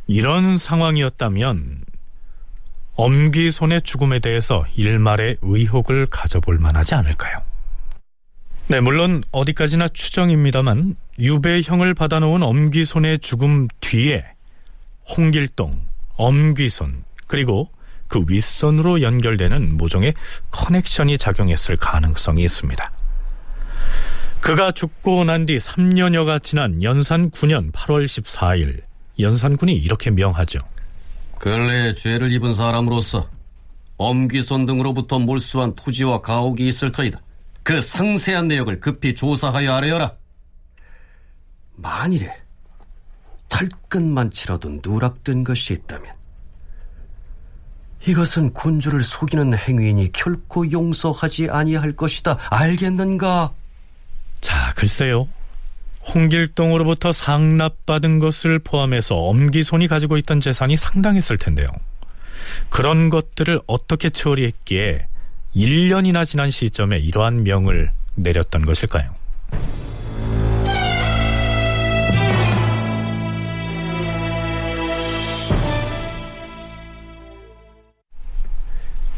이런 상황이었다면 엄기손의 죽음에 대해서 일말의 의혹을 가져볼 만하지 않을까요? 네, 물론 어디까지나 추정입니다만 유배형을 받아놓은 엄기손의 죽음 뒤에 홍길동, 엄기손, 그리고 그 윗선으로 연결되는 모종의 커넥션이 작용했을 가능성이 있습니다. 그가 죽고 난 뒤 3년여가 지난 연산 9년 8월 14일 연산군이 이렇게 명하죠. 근래에 죄를 입은 사람으로서 엄귀손 등으로부터 몰수한 토지와 가옥이 있을 터이다. 그 상세한 내역을 급히 조사하여 알아여라. 만일에 털끝만 치러도 누락된 것이 있다면 이것은 군주를 속이는 행위이니 결코 용서하지 아니할 것이다. 알겠는가? 자, 글쎄요. 홍길동으로부터 상납받은 것을 포함해서 엄기손이 가지고 있던 재산이 상당했을 텐데요. 그런 것들을 어떻게 처리했기에 1년이나 지난 시점에 이러한 명을 내렸던 것일까요?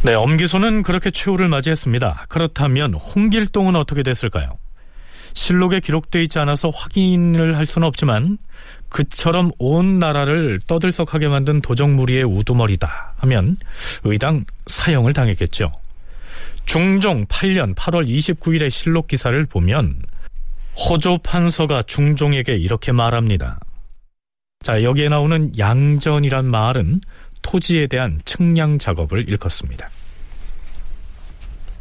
네, 엄기손은 그렇게 최후를 맞이했습니다. 그렇다면 홍길동은 어떻게 됐을까요? 실록에 기록되어 있지 않아서 확인을 할 수는 없지만 그처럼 온 나라를 떠들썩하게 만든 도적무리의 우두머리다 하면 의당 사형을 당했겠죠. 중종 8년 8월 29일의 실록 기사를 보면 호조 판서가 중종에게 이렇게 말합니다. 자, 여기에 나오는 양전이란 말은 토지에 대한 측량 작업을 일컫습니다.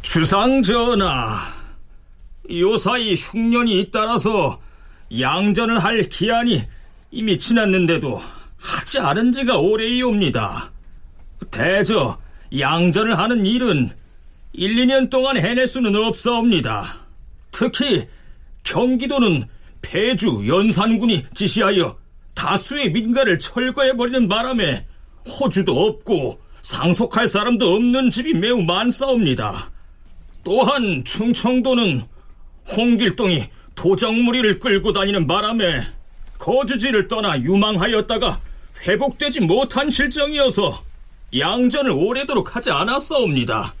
주상 전하, 요사이 흉년이 잇따라서 양전을 할 기한이 이미 지났는데도 하지 않은 지가 오래이옵니다. 대저 양전을 하는 일은 1, 2년 동안 해낼 수는 없사옵니다. 특히 경기도는 폐주 연산군이 지시하여 다수의 민가를 철거해버리는 바람에 호주도 없고 상속할 사람도 없는 집이 매우 많사옵니다. 또한 충청도는 홍길동이 도적무리를 끌고 다니는 바람에 거주지를 떠나 유망하였다가 회복되지 못한 실정이어서 양전을 오래도록 하지 않았사옵니다.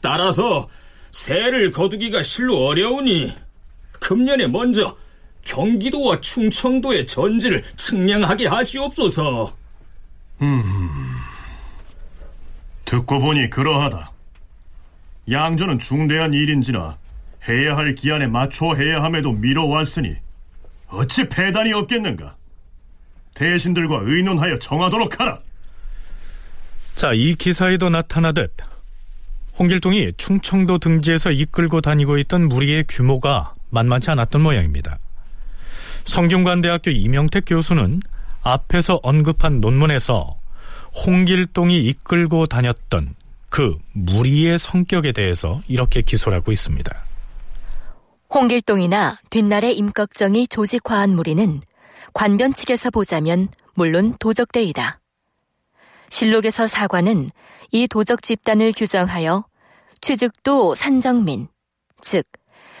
따라서 새를 거두기가 실로 어려우니 금년에 먼저 경기도와 충청도의 전지를 측량하게 하시옵소서. 음, 듣고 보니 그러하다. 양조는 중대한 일인지라 해야 할 기한에 맞춰 해야 함에도 미뤄왔으니 어찌 배단이 없겠는가? 대신들과 의논하여 정하도록 하라. 자, 이 기사에도 나타나듯 홍길동이 충청도 등지에서 이끌고 다니고 있던 무리의 규모가 만만치 않았던 모양입니다. 성균관대학교 이명택 교수는 앞에서 언급한 논문에서 홍길동이 이끌고 다녔던 그 무리의 성격에 대해서 이렇게 기술하고 있습니다. 홍길동이나 뒷날의 임꺽정이 조직화한 무리는 관변 측에서 보자면 물론 도적대이다. 실록에서 사관은 이 도적 집단을 규정하여 취직도 산정민, 즉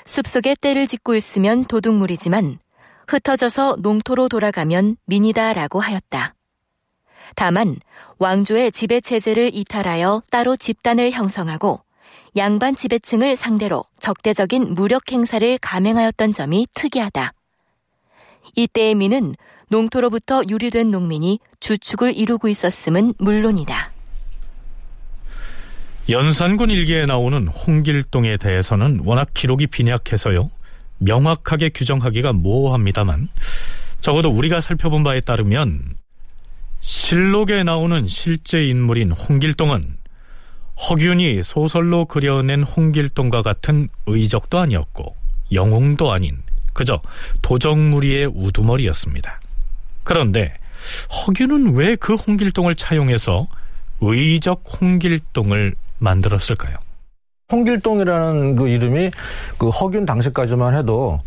숲속에 떼를 짓고 있으면 도둑물이지만 흩어져서 농토로 돌아가면 민이다라고 하였다. 다만 왕조의 지배 체제를 이탈하여 따로 집단을 형성하고 양반 지배층을 상대로 적대적인 무력 행사를 감행하였던 점이 특이하다. 이때의 민은 농토로부터 유리된 농민이 주축을 이루고 있었음은 물론이다. 연산군 일기에 나오는 홍길동에 대해서는 워낙 기록이 빈약해서요. 명확하게 규정하기가 모호합니다만 적어도 우리가 살펴본 바에 따르면 실록에 나오는 실제 인물인 홍길동은 허균이 소설로 그려낸 홍길동과 같은 의적도 아니었고 영웅도 아닌 그저 도적무리의 우두머리였습니다. 그런데 허균은 왜 그 홍길동을 차용해서 의적 홍길동을 만들었을까요? 홍길동이라는 그 이름이 그 허균 당시까지만 해도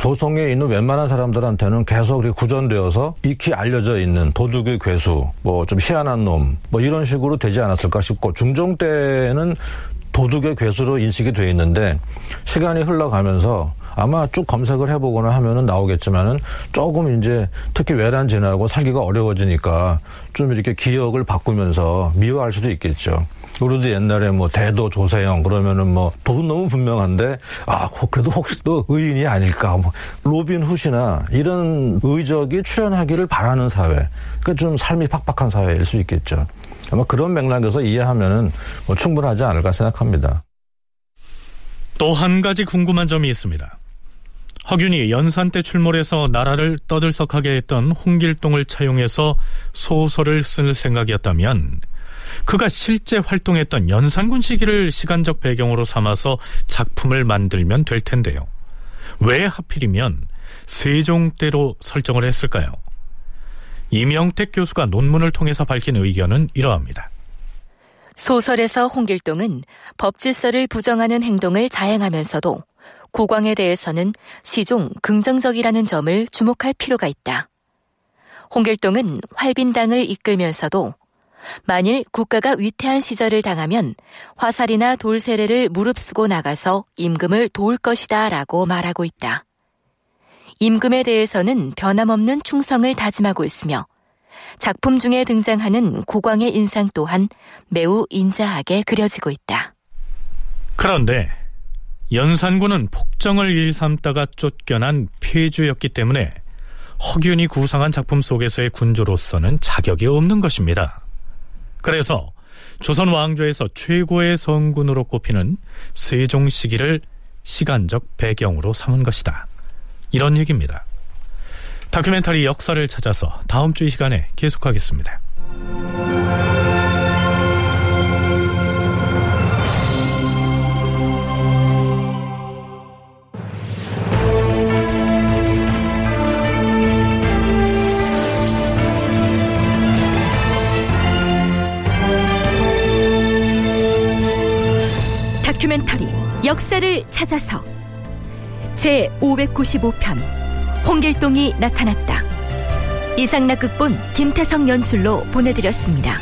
도성에 있는 웬만한 사람들한테는 계속 구전되어서 익히 알려져 있는 도둑의 괴수, 뭐 좀 희한한 놈, 뭐 이런 식으로 되지 않았을까 싶고 중종 때는 도둑의 괴수로 인식이 돼 있는데 시간이 흘러가면서 아마 쭉 검색을 해보거나 하면은 나오겠지만은 조금 이제 특히 왜란 지나고 살기가 어려워지니까 좀 이렇게 기억을 바꾸면서 미워할 수도 있겠죠. 우리도 옛날에 뭐 대도 조세형 그러면은 뭐 도둑 너무 분명한데 아 그래도 혹시 또 의인이 아닐까 뭐 로빈 훗이나 이런 의적이 출현하기를 바라는 사회 그러니까 좀 삶이 팍팍한 사회일 수 있겠죠. 아마 그런 맥락에서 이해하면은 뭐 충분하지 않을까 생각합니다. 또 한 가지 궁금한 점이 있습니다. 허균이 연산 때 출몰해서 나라를 떠들썩하게 했던 홍길동을 차용해서 소설을 쓸 생각이었다면 그가 실제 활동했던 연산군 시기를 시간적 배경으로 삼아서 작품을 만들면 될 텐데요. 왜 하필이면 세종대로 설정을 했을까요? 이명택 교수가 논문을 통해서 밝힌 의견은 이러합니다. 소설에서 홍길동은 법질서를 부정하는 행동을 자행하면서도 국왕에 대해서는 시종 긍정적이라는 점을 주목할 필요가 있다. 홍길동은 활빈당을 이끌면서도 만일 국가가 위태한 시절을 당하면 화살이나 돌 세례를 무릅쓰고 나가서 임금을 도울 것이다 라고 말하고 있다. 임금에 대해서는 변함없는 충성을 다짐하고 있으며 작품 중에 등장하는 국왕의 인상 또한 매우 인자하게 그려지고 있다. 그런데 연산군은 폭정을 일삼다가 쫓겨난 폐주였기 때문에 허균이 구상한 작품 속에서의 군주로서는 자격이 없는 것입니다. 그래서 조선 왕조에서 최고의 성군으로 꼽히는 세종 시기를 시간적 배경으로 삼은 것이다. 이런 얘기입니다. 다큐멘터리 역사를 찾아서 다음 주 이 시간에 계속하겠습니다. 다큐멘터리 역사를 찾아서 제 595편 홍길동이 나타났다. 이상락 극본 김태성 연출로 보내드렸습니다.